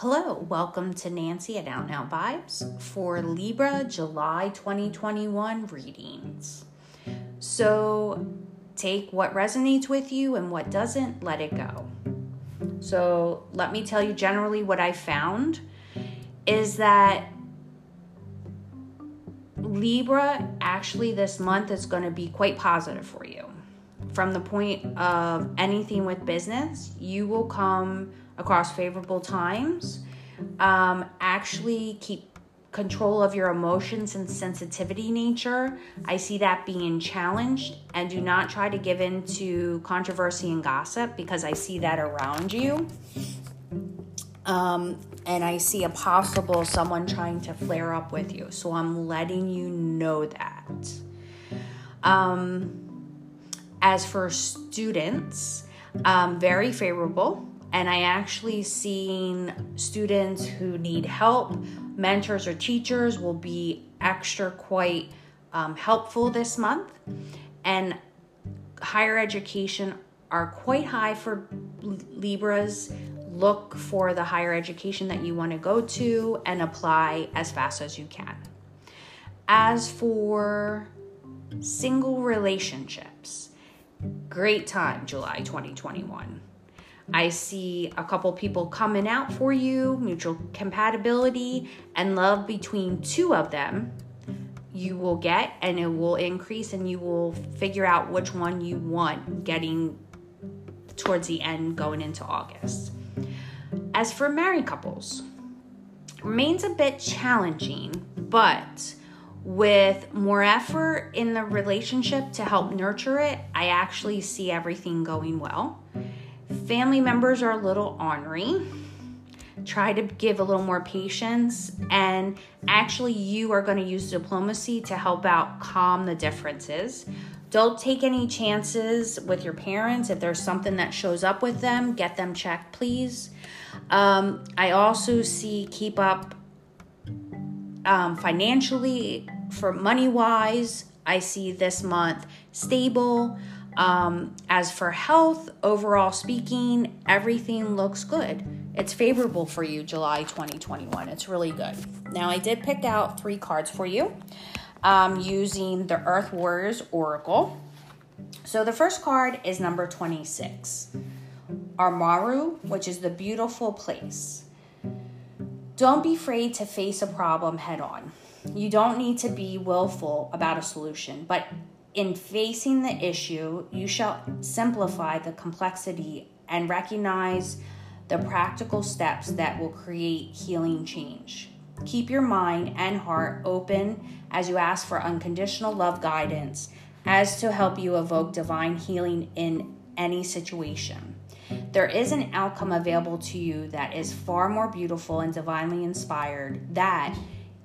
Hello, welcome to Nancy at Out Now Vibes for Libra July 2021 readings. So take what resonates with you and what doesn't, let it go. So let me tell you generally what I found is that Libra actually this month is going to be quite positive for you. From the point of anything with business, you will come across favorable times. Um, actually, keep control of your emotions and sensitivity nature. I see that being challenged, and do not try to give in to controversy and gossip because I see that around you. Um, and I see a possible someone trying to flare up with you. So I'm letting you know that. Um, as for students, um, very favorable. And I actually seen students who need help, mentors or teachers will be extra quite um, helpful this month. And higher education are quite high for Libras look for the higher education that you want to go to and apply as fast as you can. As for single relationships, great time, July 2021. I see a couple people coming out for you, mutual compatibility, and love between two of them. You will get, and it will increase, and you will figure out which one you want getting towards the end going into August. As for married couples, remains a bit challenging, but with more effort in the relationship to help nurture it, I actually see everything going well. Family members are a little ornery. Try to give a little more patience, and actually, you are going to use diplomacy to help out calm the differences. Don't take any chances with your parents. If there's something that shows up with them, get them checked, please. Um, I also see keep up um, financially for money wise. I see this month stable. Um, as for health, overall speaking, everything looks good. It's favorable for you, July 2021. It's really good. Now, I did pick out three cards for you um, using the Earth Warriors Oracle. So the first card is number 26, Armaru, which is the beautiful place. Don't be afraid to face a problem head on. You don't need to be willful about a solution, but in facing the issue, you mm-hmm. shall simplify the complexity and recognize the practical steps that will create healing change. Keep your mind and heart open as you ask for unconditional love guidance as to help you evoke divine healing in any situation. There is an outcome available to you that is far more beautiful and divinely inspired that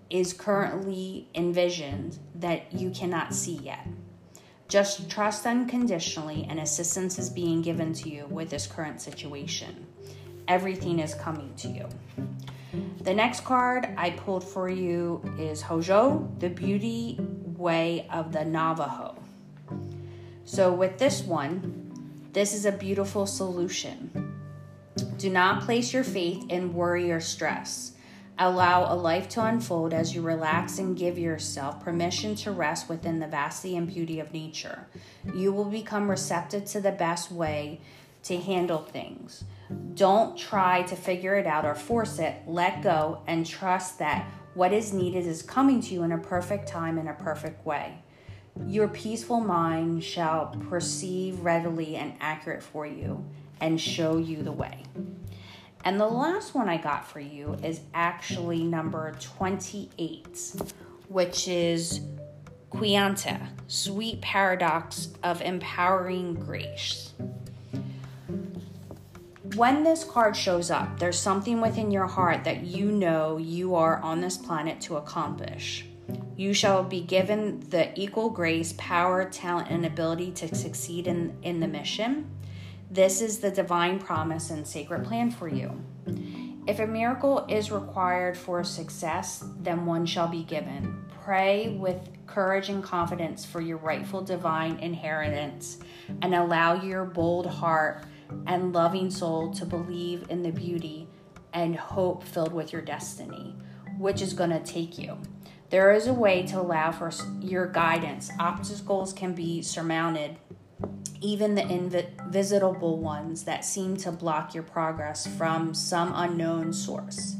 is currently envisioned that you cannot see yet. Just trust unconditionally, and assistance is being given to you with this current situation. Everything is coming to you. The next card I pulled for you is Hozho, the beauty way of the Navajo. So, with this one, this is a beautiful solution. Do not place your faith in worry or stress. Allow a life to unfold as you relax and give yourself permission to rest within the vastity and beauty of nature. You will become receptive to the best way to handle things. Don't try to figure it out or force it. Let go and trust that what is needed is coming to you in a perfect time in a perfect way. Your peaceful mind shall perceive readily and accurate for you and show you the way. And the last one I got for you is actually number 28, which is Quianta, Sweet Paradox of Empowering Grace. When this card shows up, there's something within your heart that you know you are on this planet to accomplish. You shall be given the equal grace, power, talent, and ability to succeed in, in the mission. This is the divine promise and sacred plan for you. If a miracle is required for success, then one shall be given. Pray with courage and confidence for your rightful divine inheritance and allow your bold heart and loving soul to believe in the beauty and hope filled with your destiny, which is going to take you. There is a way to allow for your guidance. Obstacles can be surmounted, even the invisible ones that seem to block your progress from some unknown source.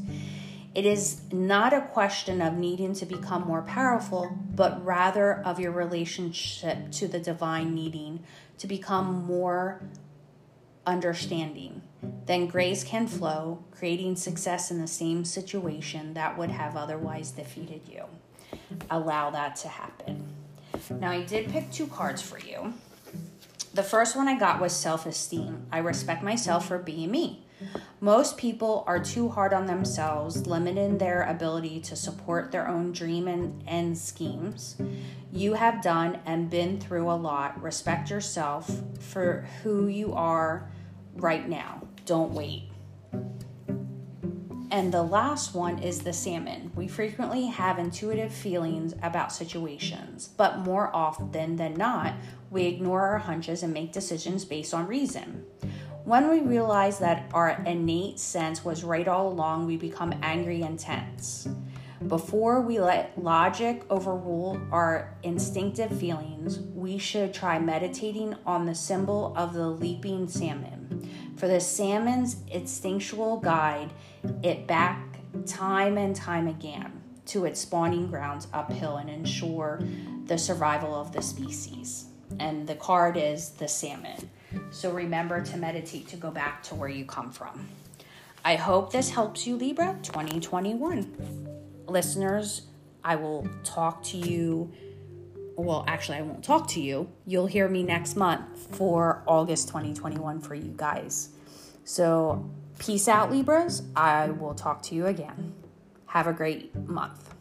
It is not a question of needing to become more powerful, but rather of your relationship to the divine needing to become more understanding. Then grace can flow, creating success in the same situation that would have otherwise defeated you. Allow that to happen. Now, I did pick two cards for you. The first one I got was self esteem. I respect myself for being me. Most people are too hard on themselves, limiting their ability to support their own dream and, and schemes. You have done and been through a lot. Respect yourself for who you are right now. Don't wait. And the last one is the salmon. We frequently have intuitive feelings about situations, but more often than not, we ignore our hunches and make decisions based on reason. When we realize that our innate sense was right all along, we become angry and tense. Before we let logic overrule our instinctive feelings, we should try meditating on the symbol of the leaping salmon. For the salmon's instinctual guide it back time and time again to its spawning grounds uphill and ensure the survival of the species. And the card is the salmon. So remember to meditate to go back to where you come from. I hope this helps you, Libra 2021. Listeners, I will talk to you. Well, actually, I won't talk to you. You'll hear me next month for August 2021 for you guys. So, peace out, Libras. I will talk to you again. Have a great month.